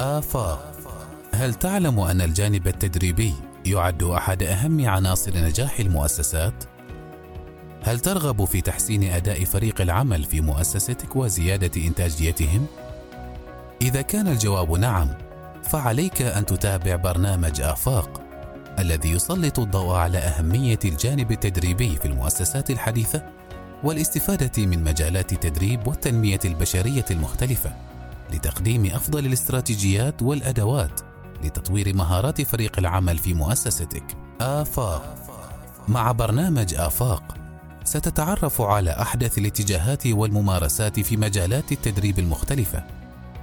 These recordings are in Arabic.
آفاق هل تعلم أن الجانب التدريبي يعد أحد أهم عناصر نجاح المؤسسات؟ هل ترغب في تحسين أداء فريق العمل في مؤسستك وزيادة إنتاجيتهم؟ إذا كان الجواب نعم، فعليك أن تتابع برنامج آفاق الذي يسلط الضوء على أهمية الجانب التدريبي في المؤسسات الحديثة والاستفادة من مجالات التدريب والتنمية البشرية المختلفة لتقديم أفضل الاستراتيجيات والأدوات لتطوير مهارات فريق العمل في مؤسستك. آفاق مع برنامج آفاق ستتعرف على أحدث الاتجاهات والممارسات في مجالات التدريب المختلفة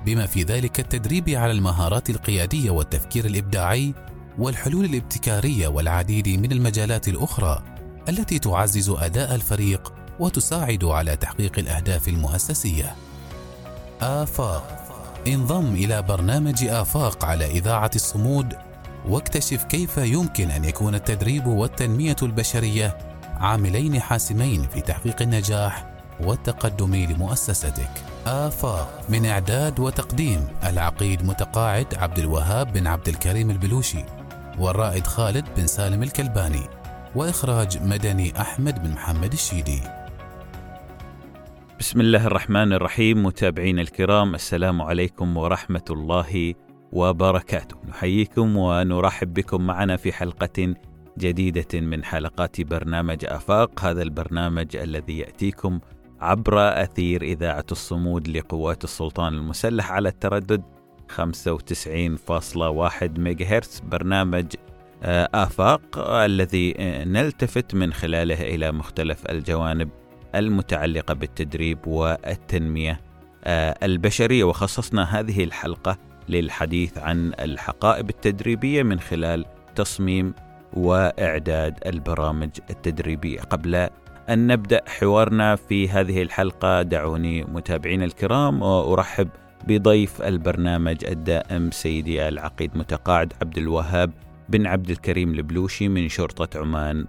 بما في ذلك التدريب على المهارات القيادية والتفكير الإبداعي والحلول الابتكارية والعديد من المجالات الأخرى التي تعزز أداء الفريق وتساعد على تحقيق الأهداف المؤسسية. آفاق انضم إلى برنامج آفاق على إذاعة الصمود واكتشف كيف يمكن أن يكون التدريب والتنمية البشرية عاملين حاسمين في تحقيق النجاح والتقدم لمؤسستك. آفاق من إعداد وتقديم العقيد متقاعد عبد الوهاب بن عبد الكريم البلوشي والرائد خالد بن سالم الكلباني وإخراج مدني أحمد بن محمد الشيدي بسم الله الرحمن الرحيم متابعين الكرام السلام عليكم ورحمة الله وبركاته. نحييكم ونرحب بكم معنا في حلقة جديدة من حلقات برنامج آفاق. هذا البرنامج الذي يأتيكم عبر أثير إذاعة الصمود لقوات السلطان المسلح على التردد 95.1 ميجا برنامج آه، آفاق الذي نلتفت من خلاله إلى مختلف الجوانب المتعلقة بالتدريب والتنمية آه، البشرية. وخصصنا هذه الحلقة للحديث عن الحقائب التدريبية من خلال تصميم وإعداد البرامج التدريبية. قبل أن نبدأ حوارنا في هذه الحلقة دعوني متابعين الكرام وأرحب بضيف البرنامج الدائم سيدي العقيد متقاعد عبد الوهاب بن عبد الكريم البلوشي من شرطة عمان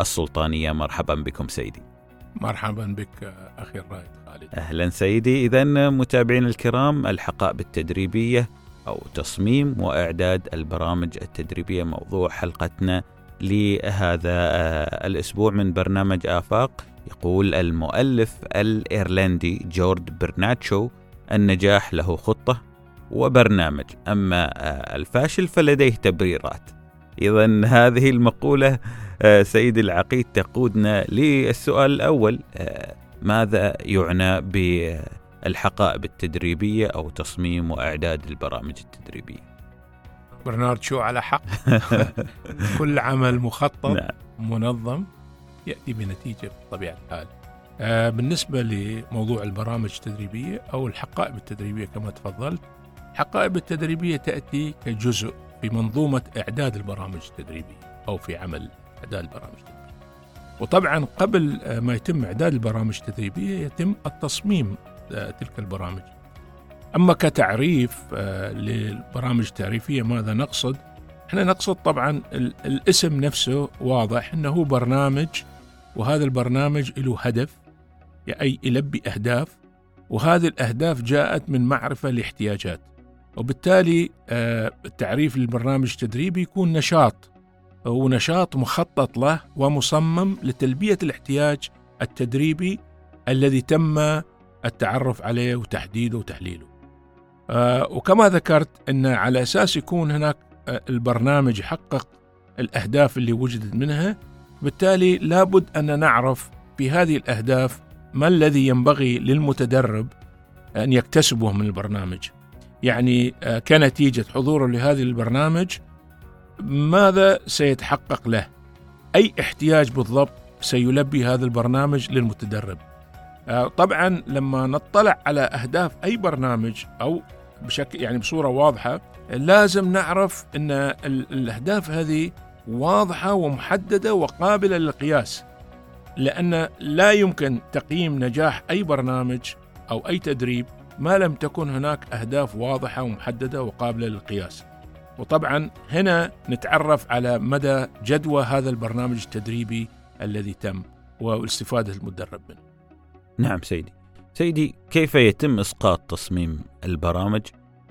السلطانية. مرحبا بكم سيدي. مرحبا بك أخي الرائد خالد. أهلا سيدي. اذا متابعين الكرام الحقائب التدريبيه أو تصميم وإعداد البرامج التدريبية موضوع حلقتنا لهذا آه، الأسبوع من برنامج آفاق. يقول المؤلف الإيرلندي جورد برناتشو النجاح له خطة وبرنامج أما آه، الفاشل فلديه تبريرات. إذا هذه المقولة سيد العقيد تقودنا للسؤال الأول ماذا يعنى ب الحقائب التدريبية أو تصميم وإعداد البرامج التدريبية؟ برنارد شو على حق. كل عمل مخطط نعم. منظم يأتي بنتيجة بطبيعة الحال. آه بالنسبة لموضوع البرامج التدريبية أو الحقائب التدريبية كما تفضلت الحقائب التدريبية تأتي كجزء في منظومة إعداد البرامج التدريبية أو في عمل إعداد البرامج التدريبية وطبعا قبل ما يتم إعداد البرامج التدريبية يتم التصميم تلك البرامج. أما كتعريف آه، للبرامج التعريفية ماذا نقصد؟ إحنا نقصد طبعا الاسم نفسه واضح إنه برنامج وهذا البرنامج له هدف أي يلبي أهداف وهذه الأهداف جاءت من معرفة لاحتياجات. وبالتالي آه، التعريف للبرنامج التدريبي يكون نشاط. ونشاط مخطط له ومصمم لتلبية الاحتياج التدريبي الذي تم التعرف عليه وتحديده وتحليله. آه وكما ذكرت أن على أساس يكون هناك آه البرنامج يحقق الأهداف اللي وجدت منها بالتالي لابد أن نعرف في هذه الأهداف ما الذي ينبغي للمتدرب أن يكتسبه من البرنامج. يعني آه كنتيجة حضوره لهذه البرنامج ماذا سيتحقق له أي احتياج بالضبط سيلبي هذا البرنامج للمتدرب آه، طبعا لما نطلع على أهداف أي برنامج أو بشكل يعني بصورة واضحة لازم نعرف إن الأهداف هذه واضحة ومحددة وقابلة للقياس لأن لا يمكن تقييم نجاح أي برنامج أو أي تدريب ما لم تكن هناك أهداف واضحة ومحددة وقابلة للقياس. وطبعا هنا نتعرف على مدى جدوى هذا البرنامج التدريبي الذي تم واستفادة المدرب منه. نعم سيدي. سيدي كيف يتم إسقاط تصميم البرامج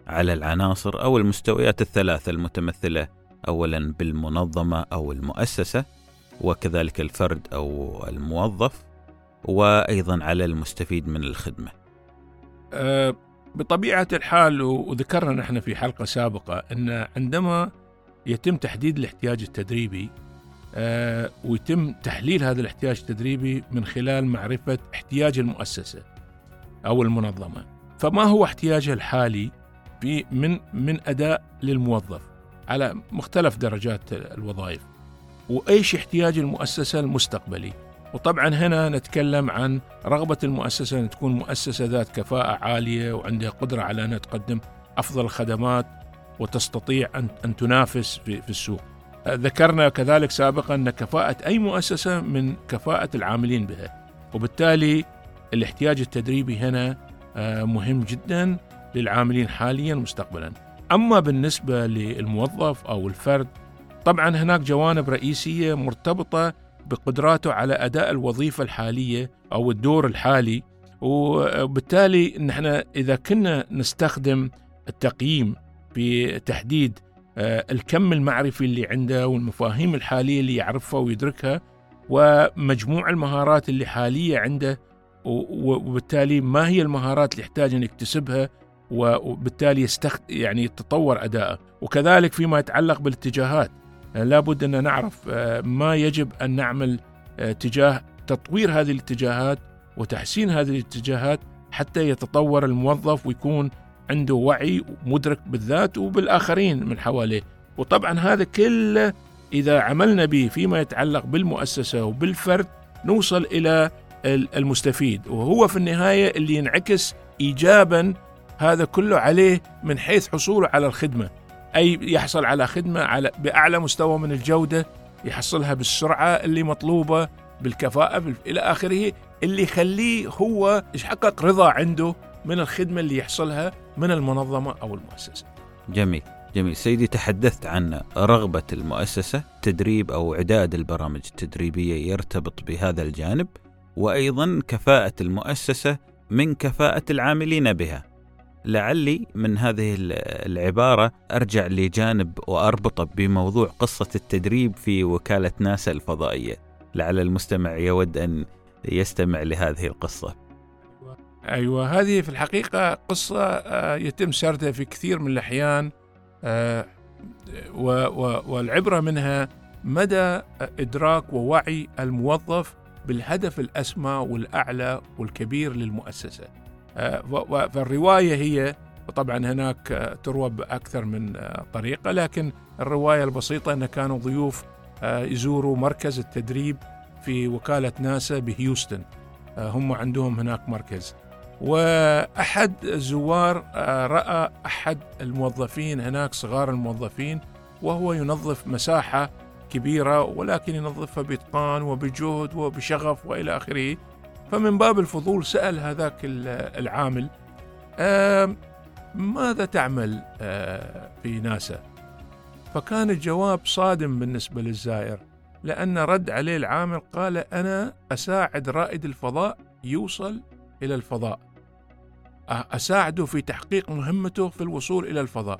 على العناصر أو المستويات الثلاثة المتمثلة؟ أولا بالمنظمة أو المؤسسة وكذلك الفرد أو الموظف وأيضا على المستفيد من الخدمة. أه بطبيعة الحال وذكرنا نحن في حلقة سابقة أن عندما يتم تحديد الاحتياج التدريبي أه ويتم تحليل هذا الاحتياج التدريبي من خلال معرفة احتياج المؤسسة أو المنظمة. فما هو احتياجها الحالي في من من أداء للموظف؟ على مختلف درجات الوظائف. وإيش احتياج المؤسسة المستقبلي؟ وطبعا هنا نتكلم عن رغبة المؤسسة أن تكون مؤسسة ذات كفاءة عالية وعندها قدرة على أن تقدم أفضل الخدمات وتستطيع أن, تنافس في, السوق. ذكرنا كذلك سابقا أن كفاءة أي مؤسسة من كفاءة العاملين بها وبالتالي الاحتياج التدريبي هنا آه، مهم جدا للعاملين حاليا ومستقبلا أما بالنسبة للموظف أو الفرد طبعا هناك جوانب رئيسية مرتبطة بقدراته على أداء الوظيفة الحالية أو الدور الحالي وبالتالي نحن إذا كنا نستخدم التقييم في تحديد آه، الكم المعرفي اللي عنده والمفاهيم الحالية اللي يعرفها ويدركها ومجموع المهارات اللي حالية عنده وبالتالي ما هي المهارات اللي يحتاج أن يكتسبها وبالتالي يستخد يعني يتطور أداءه وكذلك فيما يتعلق بالاتجاهات. لابد أن نعرف آه، ما يجب أن نعمل آه، تجاه تطوير هذه الاتجاهات وتحسين هذه الاتجاهات حتى يتطور الموظف ويكون عنده وعي مدرك بالذات وبالآخرين من حواليه. وطبعا هذا كله إذا عملنا به فيما يتعلق بالمؤسسة وبالفرد نوصل إلى المستفيد. وهو في النهاية اللي ينعكس إيجابا هذا كله عليه من حيث حصوله على الخدمة. أي يحصل على خدمة على بأعلى مستوى من الجودة يحصلها بالسرعة اللي مطلوبة بالكفاءة إلى آخره اللي يخليه هو يحقق رضا عنده من الخدمة اللي يحصلها من المنظمة أو المؤسسة. جميل جميل. سيدي تحدثت عن رغبة المؤسسة تدريب أو إعداد البرامج التدريبية يرتبط بهذا الجانب وأيضا كفاءة المؤسسة من كفاءة العاملين بها. لعلي من هذه العبارة أرجع لجانب وأربطه بموضوع قصة التدريب في وكالة ناسا الفضائية. لعل المستمع يود أن يستمع لهذه القصة. أيوة هذه في الحقيقة قصة آه، يتم سردها في كثير من الأحيان آه، والعبرة منها مدى إدراك ووعي الموظف بالهدف الأسمى والأعلى والكبير للمؤسسة. فالرواية هي طبعا هناك تروى بأكثر من طريقة لكن الرواية البسيطة أن كانوا ضيوف يزوروا مركز التدريب في وكالة ناسا بهيوستن. هم عندهم هناك مركز. وأحد الزوار آه، رأى أحد الموظفين هناك صغار الموظفين وهو ينظف مساحة كبيرة ولكن ينظفها بإتقان وبجهد وبشغف وإلى آخره. فمن باب الفضول سأل هذاك العامل ماذا تعمل آه، في ناسا؟ فكان الجواب صادم بالنسبة للزائر لأن رد عليه العامل قال أنا أساعد رائد الفضاء يوصل إلى الفضاء. أساعده في تحقيق مهمته في الوصول إلى الفضاء.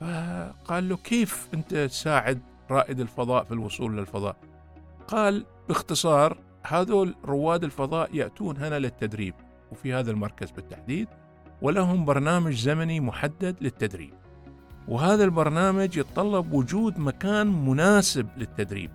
فقال له كيف أنت تساعد رائد الفضاء في الوصول للفضاء قال باختصار هذول رواد الفضاء يأتون هنا للتدريب وفي هذا المركز بالتحديد ولهم برنامج زمني محدد للتدريب. وهذا البرنامج يتطلب وجود مكان مناسب للتدريب.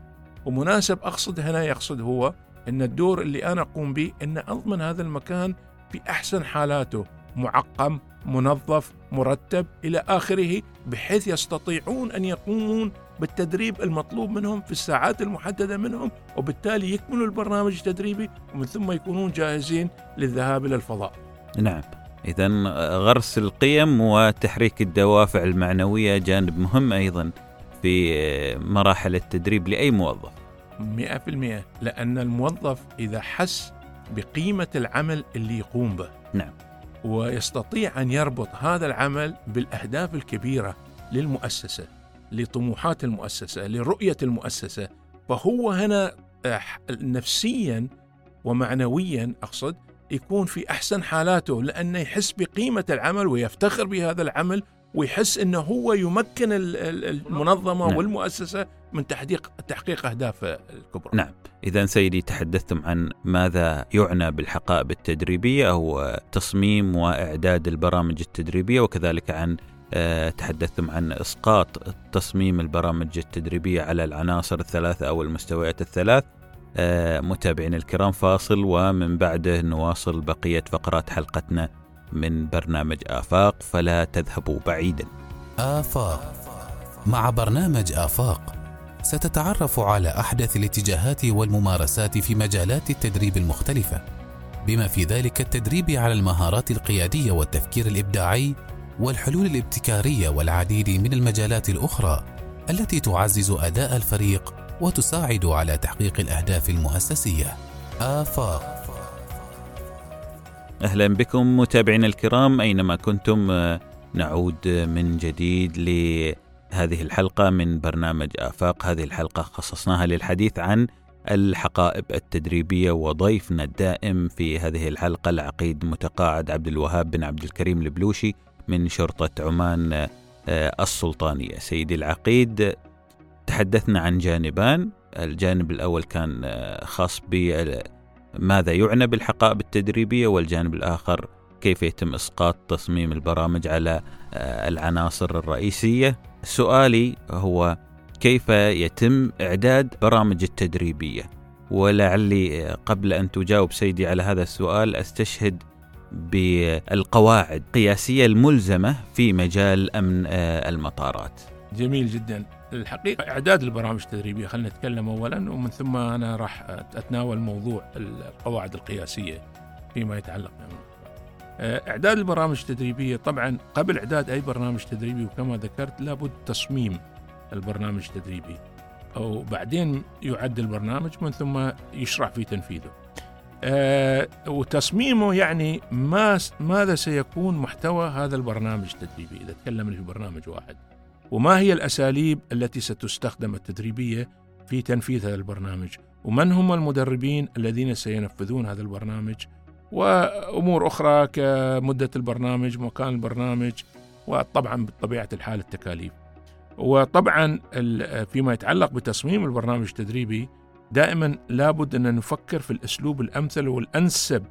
ومناسب أقصد هنا يقصد هو أن الدور اللي أنا أقوم به أن أضمن هذا المكان في أحسن حالاته معقم منظف مرتب إلى آخره بحيث يستطيعون أن يقومون بالتدريب المطلوب منهم في الساعات المحددة منهم وبالتالي يكملوا البرنامج التدريبي ومن ثم يكونون جاهزين للذهاب إلى الفضاء. نعم. اذا غرس القيم وتحريك الدوافع المعنوية جانب مهم أيضا في مراحل التدريب لأي موظف. 100% لأن الموظف إذا حس بقيمة العمل اللي يقوم به نعم ويستطيع أن يربط هذا العمل بالأهداف الكبيرة للمؤسسة لطموحات المؤسسة لرؤية المؤسسة فهو هنا آه، نفسيا ومعنويا أقصد يكون في أحسن حالاته لأنه يحس بقيمة العمل ويفتخر بهذا العمل ويحس إنه هو يمكن المنظمة نعم. والمؤسسة من تحقيق تحقيق اهدافها الكبرى. نعم، اذا سيدي تحدثتم عن ماذا يعنى بالحقائب التدريبية أو تصميم وإعداد البرامج التدريبية وكذلك عن تحدثتم عن إسقاط تصميم البرامج التدريبية على العناصر الثلاثه أو المستويات الثلاث. آه، متابعينا الكرام فاصل ومن بعده نواصل بقية فقرات حلقتنا من برنامج آفاق فلا تذهبوا بعيدا. آفاق مع برنامج آفاق ستتعرف على أحدث الاتجاهات والممارسات في مجالات التدريب المختلفة، بما في ذلك التدريب على المهارات القيادية والتفكير الإبداعي والحلول الابتكارية والعديد من المجالات الأخرى التي تعزز أداء الفريق وتساعد على تحقيق الأهداف المؤسسية. آفاق. أهلا بكم متابعينا الكرام أينما كنتم آه، نعود من جديد لهذه الحلقة من برنامج آفاق. هذه الحلقة خصصناها للحديث عن الحقائب التدريبية وضيفنا الدائم في هذه الحلقة العقيد متقاعد عبد الوهاب بن عبد الكريم البلوشي. من شرطة عمان آه، السلطانية. سيدي العقيد تحدثنا عن جانبان. الجانب الأول كان آه، خاص ماذا يعنى بالحقائب التدريبية والجانب الآخر كيف يتم إسقاط تصميم البرامج على آه، العناصر الرئيسية. سؤالي هو كيف يتم إعداد برامج التدريبية؟ ولعلي آه، قبل أن تجاوب سيدي على هذا السؤال أستشهد بالقواعد القياسية الملزمة في مجال أمن آه، المطارات. جميل جدا. الحقيقة إعداد البرامج التدريبية خلينا نتكلم أولا ومن ثم أنا راح أتناول موضوع القواعد القياسية فيما يتعلق آه، إعداد البرامج التدريبية طبعا قبل إعداد أي برنامج تدريبي وكما ذكرت لابد تصميم البرنامج التدريبي أو بعدين يعد البرنامج من ثم يشرع في تنفيذه. أه وتصميمه يعني ما ماذا سيكون محتوى هذا البرنامج التدريبي إذا تكلمنا في برنامج واحد. وما هي الأساليب التي ستستخدم التدريبية في تنفيذ هذا البرنامج؟ ومن هم المدربين الذين سينفذون هذا البرنامج؟ وأمور أخرى كمدة البرنامج مكان البرنامج وطبعا بطبيعة الحال التكاليف. وطبعا فيما يتعلق بتصميم البرنامج التدريبي دائما لابد أن نفكر في الأسلوب الأمثل والأنسب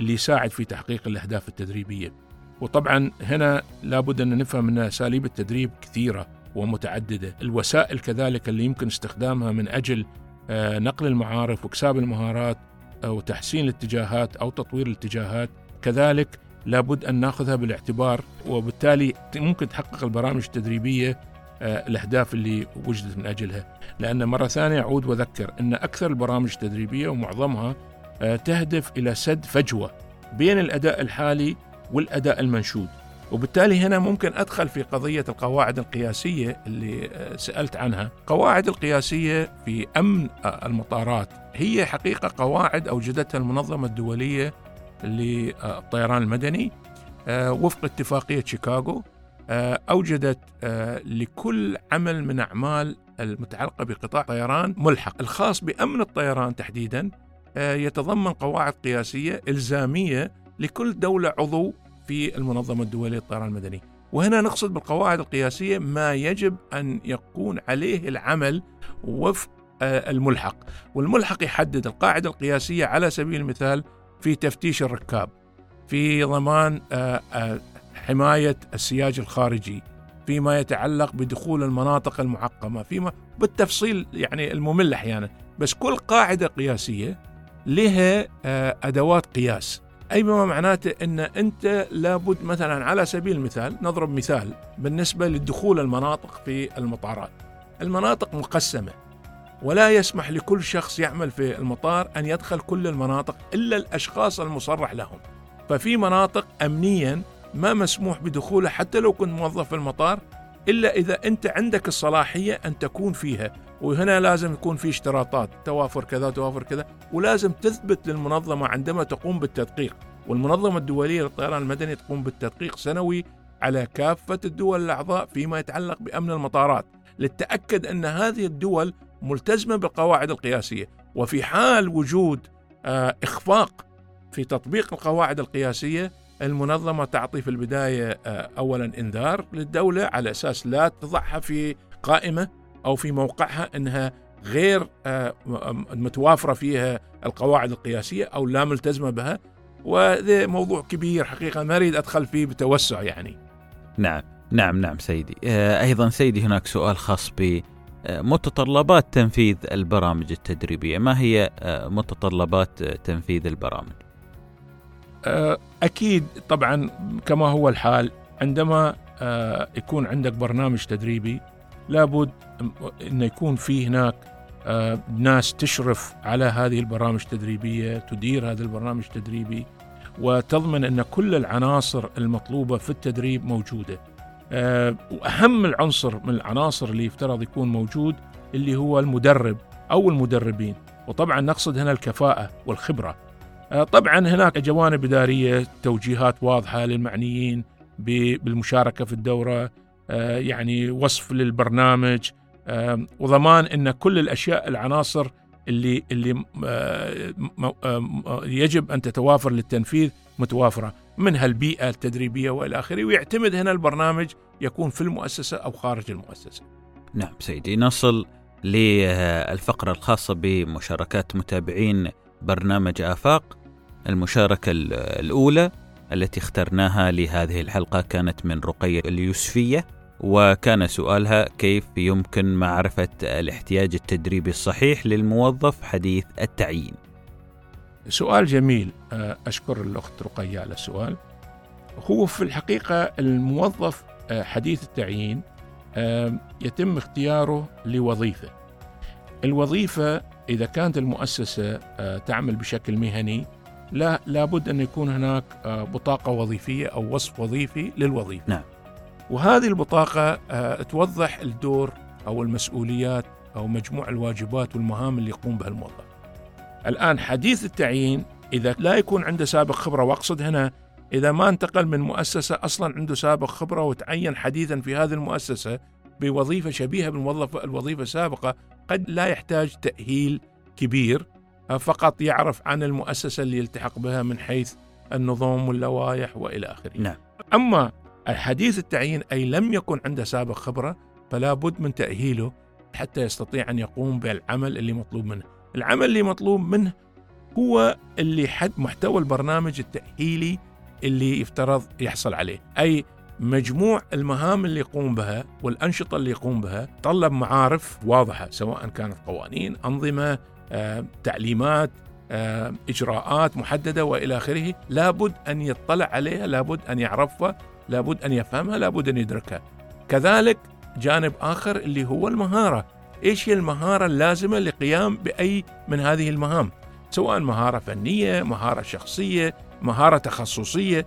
اللي يساعد في تحقيق الأهداف التدريبية. وطبعا هنا لابد أن نفهم أن أساليب التدريب كثيرة ومتعددة. الوسائل كذلك اللي يمكن استخدامها من أجل آه، نقل المعارف واكساب المهارات أو تحسين الاتجاهات أو تطوير الاتجاهات كذلك لابد أن ناخذها بالاعتبار وبالتالي ممكن تحقق البرامج التدريبية الأهداف اللي وجدت من أجلها. لأن مرة ثانية أعود وأذكر أن أكثر البرامج التدريبية ومعظمها آه، تهدف إلى سد فجوة بين الأداء الحالي والأداء المنشود. وبالتالي هنا ممكن أدخل في قضية القواعد القياسية اللي آه، سألت عنها. قواعد القياسية في أمن آه، المطارات هي حقيقة قواعد أوجدتها المنظمة الدولية للطيران المدني آه، وفق اتفاقية شيكاغو. أوجدت لكل عمل من أعمال المتعلقة بقطاع الطيران ملحق. الخاص بأمن الطيران تحديدا يتضمن قواعد قياسية إلزامية لكل دولة عضو في المنظمة الدولية للطيران المدني. وهنا نقصد بالقواعد القياسية ما يجب أن يكون عليه العمل وفق آه، الملحق. والملحق يحدد القاعدة القياسية على سبيل المثال في تفتيش الركاب في ضمان آه، آه، حماية السياج الخارجي فيما يتعلق بدخول المناطق المعقمة فيما بالتفصيل يعني الممل أحيانا. بس كل قاعدة قياسية لها أدوات قياس. أي بما معناته أن أنت لابد مثلا على سبيل المثال نضرب مثال بالنسبة للدخول المناطق في المطارات. المناطق مقسمة ولا يسمح لكل شخص يعمل في المطار أن يدخل كل المناطق إلا الأشخاص المصرح لهم. ففي مناطق أمنيا ما مسموح بدخولها حتى لو كنت موظف في المطار إلا إذا أنت عندك الصلاحية أن تكون فيها. وهنا لازم يكون في اشتراطات توافر كذا توافر كذا. ولازم تثبت للمنظمة عندما تقوم بالتدقيق. والمنظمة الدولية للطيران المدني تقوم بالتدقيق سنوي على كافة الدول الأعضاء فيما يتعلق بأمن المطارات للتأكد أن هذه الدول ملتزمة بالقواعد القياسية. وفي حال وجود آه، إخفاق في تطبيق القواعد القياسية المنظمة تعطي في البداية آه، أولا إنذار للدولة على أساس لا تضعها في قائمة أو في موقعها أنها غير آه، متوافرة فيها القواعد القياسية أو لا ملتزمة بها. وهذا موضوع كبير حقيقة ما أريد أدخل فيه بتوسع يعني. نعم نعم نعم سيدي. آه، أيضا سيدي هناك سؤال خاص بمتطلبات تنفيذ البرامج التدريبية. ما هي متطلبات تنفيذ البرامج؟ أكيد طبعا كما هو الحال عندما آه، يكون عندك برنامج تدريبي لابد إن يكون في هناك آه، ناس تشرف على هذه البرامج التدريبية تدير هذا البرنامج التدريبي وتضمن إن كل العناصر المطلوبة في التدريب موجودة. وأهم العنصر من العناصر اللي يفترض يكون موجود اللي هو المدرب أو المدربين. وطبعا نقصد هنا الكفاءة والخبرة. آه، طبعا هناك جوانب إدارية توجيهات واضحة للمعنيين بالمشاركة في الدورة آه، يعني وصف للبرنامج آه، وضمان أن كل الأشياء العناصر اللي اللي يجب أن تتوافر للتنفيذ متوافرة. منها البيئة التدريبية وإلى آخره. ويعتمد هنا البرنامج يكون في المؤسسة أو خارج المؤسسة. نعم سيدي. نصل للفقرة الخاصة بمشاركات متابعين برنامج آفاق. المشاركة الأولى التي اخترناها لهذه الحلقة كانت من رقية اليوسفية وكان سؤالها كيف يمكن معرفة الاحتياج التدريبي الصحيح للموظف حديث التعيين؟ سؤال جميل. آه، أشكر الأخت رقية على السؤال. هو في الحقيقة الموظف آه، حديث التعيين آه، يتم اختياره لوظيفة. الوظيفة إذا كانت المؤسسة تعمل بشكل مهني لا لابد أن يكون هناك آه، بطاقة وظيفية أو وصف وظيفي للوظيفة. نعم. وهذه البطاقة آه، توضح الدور أو المسؤوليات أو مجموع الواجبات والمهام اللي يقوم بها الموظف. الآن حديث التعيين إذا لا يكون عنده سابق خبرة وأقصد هنا إذا ما انتقل من مؤسسة أصلا عنده سابق خبرة وتعين حديثا في هذه المؤسسة بوظيفة شبيهة بالموظف الوظيفة السابقة قد لا يحتاج تأهيل كبير. فقط يعرف عن المؤسسة اللي يلتحق بها من حيث النظام واللوائح وإلى آخره. نعم. أما الحديث التعيين أي لم يكن عنده سابق خبرة فلا بد من تأهيله حتى يستطيع أن يقوم بالعمل اللي مطلوب منه. العمل اللي مطلوب منه هو اللي حد محتوى البرنامج التأهيلي اللي يفترض يحصل عليه. أي مجموع المهام اللي يقوم بها والأنشطة اللي يقوم بها طلب معارف واضحة سواء كانت قوانين أنظمة تعليمات آه، إجراءات محددة وإلى آخره. لابد أن يطلع عليها لابد أن يعرفها لابد أن يفهمها لابد أن يدركها. كذلك جانب آخر اللي هو المهارة. إيش هي المهارة اللازمة لقيام بأي من هذه المهام؟ سواء مهارة فنية مهارة شخصية مهارة تخصصية.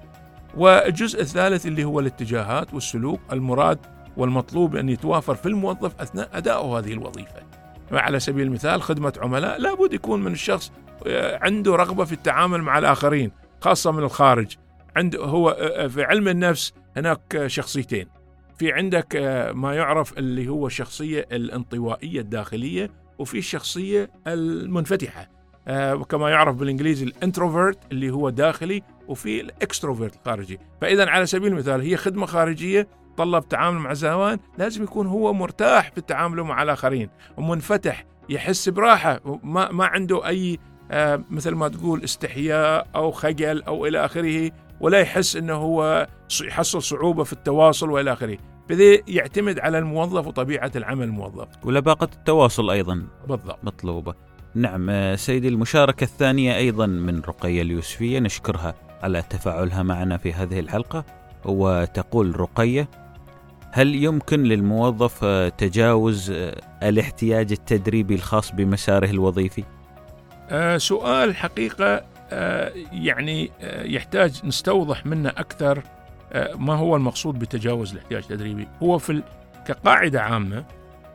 والجزء الثالث اللي هو الاتجاهات والسلوك المراد والمطلوب أن يتوافر في الموظف أثناء ادائه هذه الوظيفة. على سبيل المثال خدمة عملاء لابد يكون من الشخص آه، عنده رغبة في التعامل مع الآخرين خاصة من الخارج. عنده هو آه، آه، في علم النفس هناك شخصيتين. في عندك ما يعرف اللي هو الشخصية الانطوائية الداخلية وفي الشخصية المنفتحة. وكما يعرف بالإنجليزي ال introvert اللي هو داخلي وفي ال extrovert الخارجي. فإذا على سبيل المثال هي خدمة خارجية طلب تعامل مع الزوار لازم يكون هو مرتاح في التعامل مع الآخرين ومنفتح يحس براحة ما, ما عنده أي آه مثل ما تقول استحياء أو خجل أو إلى آخره ولا يحس أنه هو يحصل صعوبة في التواصل وإلى آخره. بذي يعتمد على الموظف وطبيعة العمل الموظف. ولباقة التواصل أيضا. بالضبط. مطلوبة. نعم آه، سيدي المشاركة الثانية أيضا من رقية اليوسفية نشكرها على تفاعلها معنا في هذه الحلقة وتقول رقية هل يمكن للموظف آه، تجاوز آه، الاحتياج التدريبي الخاص بمساره الوظيفي؟ آه سؤال حقيقة يعني يحتاج نستوضح منه أكثر ما هو المقصود بتجاوز الاحتياج التدريبي هو في كقاعدة عامة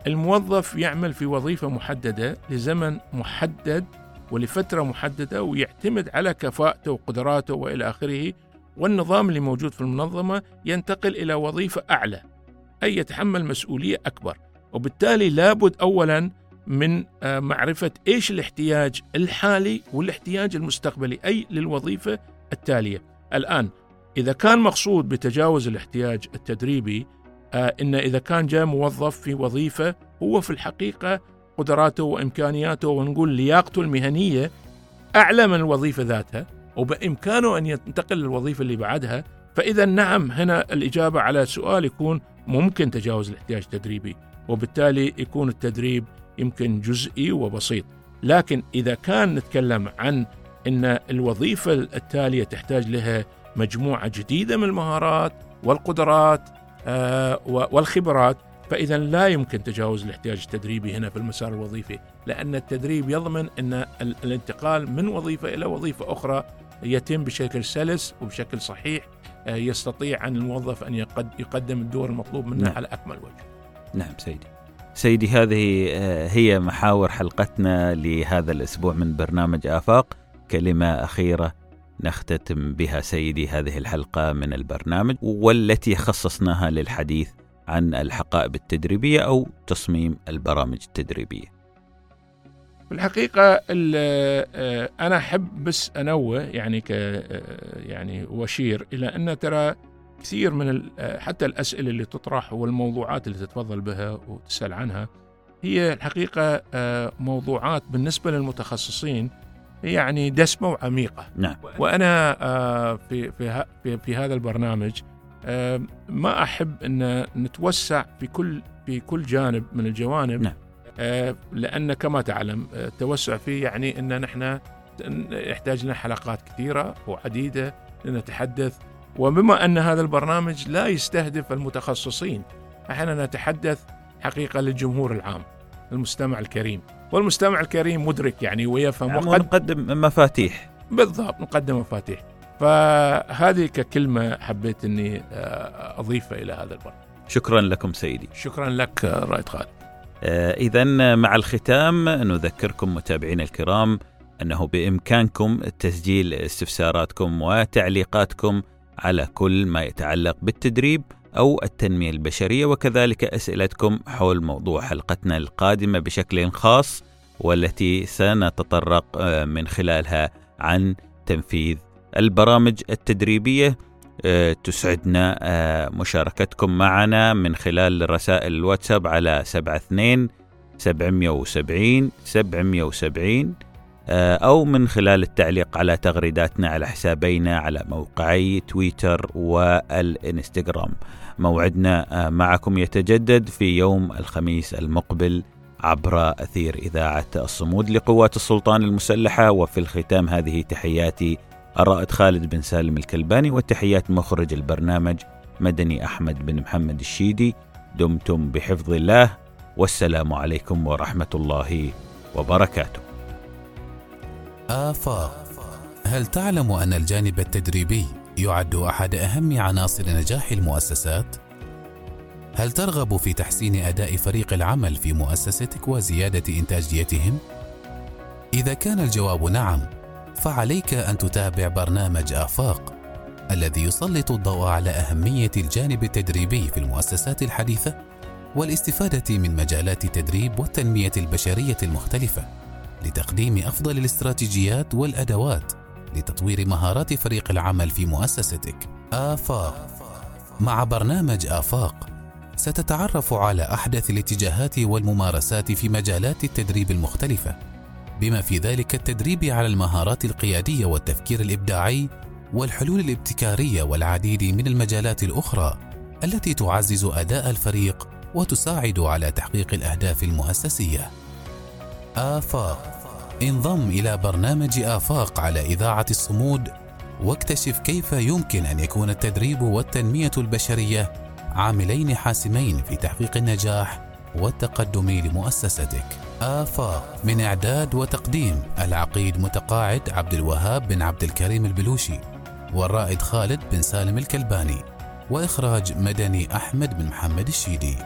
الموظف يعمل في وظيفة محددة لزمن محدد ولفترة محددة ويعتمد على كفاءته وقدراته وإلى آخره والنظام اللي موجود في المنظمة ينتقل إلى وظيفة أعلى أي يتحمل مسؤولية أكبر. وبالتالي لابد أولا من آه، معرفة إيش الاحتياج الحالي والاحتياج المستقبلي أي للوظيفة التالية. الآن إذا كان مقصود بتجاوز الاحتياج التدريبي آه، إن إذا كان جاء موظف في وظيفة هو في الحقيقة قدراته وإمكانياته ونقول لياقته المهنية أعلى من الوظيفة ذاتها وبإمكانه أن ينتقل للوظيفة اللي بعدها فإذا نعم هنا الإجابة على السؤال يكون ممكن تجاوز الاحتياج التدريبي وبالتالي يكون التدريب يمكن جزئي وبسيط. لكن إذا كان نتكلم عن أن الوظيفة التالية تحتاج لها مجموعة جديدة من المهارات والقدرات آه، والخبرات فإذا لا يمكن تجاوز الاحتياج التدريبي هنا في المسار الوظيفي لأن التدريب يضمن أن الانتقال من وظيفة إلى وظيفة أخرى يتم بشكل سلس وبشكل صحيح يستطيع أن الموظف أن يقدم الدور المطلوب منه نعم. على أكمل وجه. نعم سيدي. سيدي هذه آه، هي محاور حلقتنا لهذا الأسبوع من برنامج آفاق. كلمة أخيرة نختتم بها سيدي هذه الحلقة من البرنامج والتي خصصناها للحديث عن الحقائب التدريبية أو تصميم البرامج التدريبية. في الحقيقة آه، أنا أحب بس أنوه يعني ك آه، يعني وأشير إلى أن ترى كثير من آه، حتى الأسئلة اللي تطرح والموضوعات اللي تتفضل بها وتسأل عنها هي الحقيقة موضوعات بالنسبة للمتخصصين يعني دسمة وعميقة نعم. وأنا في, في, في, في هذا البرنامج ما أحب أن نتوسع في كل في كل جانب من الجوانب نعم. لأن كما تعلم التوسع فيه يعني إن نحن يحتاج لنا حلقات كثيرة وعديدة لنتحدث. وبما أن هذا البرنامج لا يستهدف المتخصصين إحنا نتحدث حقيقة للجمهور العام المستمع الكريم. والمستمع الكريم مدرك يعني ويفهم يعني نقدم مفاتيح. بالضبط نقدم مفاتيح. فهذه ككلمة حبيت أني آه، أضيفها إلى هذا البرنامج. شكرا لكم سيدي. شكرا لك رائد خالد. آه، إذا مع الختام نذكركم متابعينا الكرام أنه بإمكانكم تسجيل استفساراتكم وتعليقاتكم على كل ما يتعلق بالتدريب أو التنمية البشرية وكذلك أسئلتكم حول موضوع حلقتنا القادمة بشكل خاص والتي سنتطرق آه، من خلالها عن تنفيذ البرامج التدريبية. آه، تسعدنا آه، مشاركتكم معنا من خلال رسائل الواتساب على 72 770 770 أو من خلال التعليق على تغريداتنا على حسابينا على موقعي تويتر والإنستغرام. موعدنا آه، معكم يتجدد في يوم الخميس المقبل عبر أثير إذاعة الصمود لقوات السلطان المسلحة. وفي الختام هذه تحياتي الرائد خالد بن سالم الكلباني وتحيات مخرج البرنامج مدني أحمد بن محمد الشيدي دمتم بحفظ الله والسلام عليكم ورحمة الله وبركاته آفاق هل تعلم أن الجانب التدريبي يعد أحد أهم عناصر نجاح المؤسسات؟ هل ترغب في تحسين أداء فريق العمل في مؤسستك وزيادة إنتاجيتهم؟ إذا كان الجواب نعم، فعليك أن تتابع برنامج آفاق الذي يسلط الضوء على أهمية الجانب التدريبي في المؤسسات الحديثة والاستفادة من مجالات التدريب والتنمية البشرية المختلفة لتقديم أفضل الاستراتيجيات والأدوات لتطوير مهارات فريق العمل في مؤسستك. آفاق. مع برنامج آفاق ستتعرف على أحدث الاتجاهات والممارسات في مجالات التدريب المختلفة بما في ذلك التدريب على المهارات القيادية والتفكير الإبداعي والحلول الابتكارية والعديد من المجالات الأخرى التي تعزز أداء الفريق وتساعد على تحقيق الأهداف المؤسسية. آفاق انضم إلى برنامج آفاق على إذاعة الصمود واكتشف كيف يمكن أن يكون التدريب والتنمية البشرية عاملين حاسمين في تحقيق النجاح والتقدم لمؤسستك. آفاق من إعداد وتقديم العقيد متقاعد عبد الوهاب بن عبد الكريم البلوشي والرائد خالد بن سالم الكلباني وإخراج مدني أحمد بن محمد الشيدي.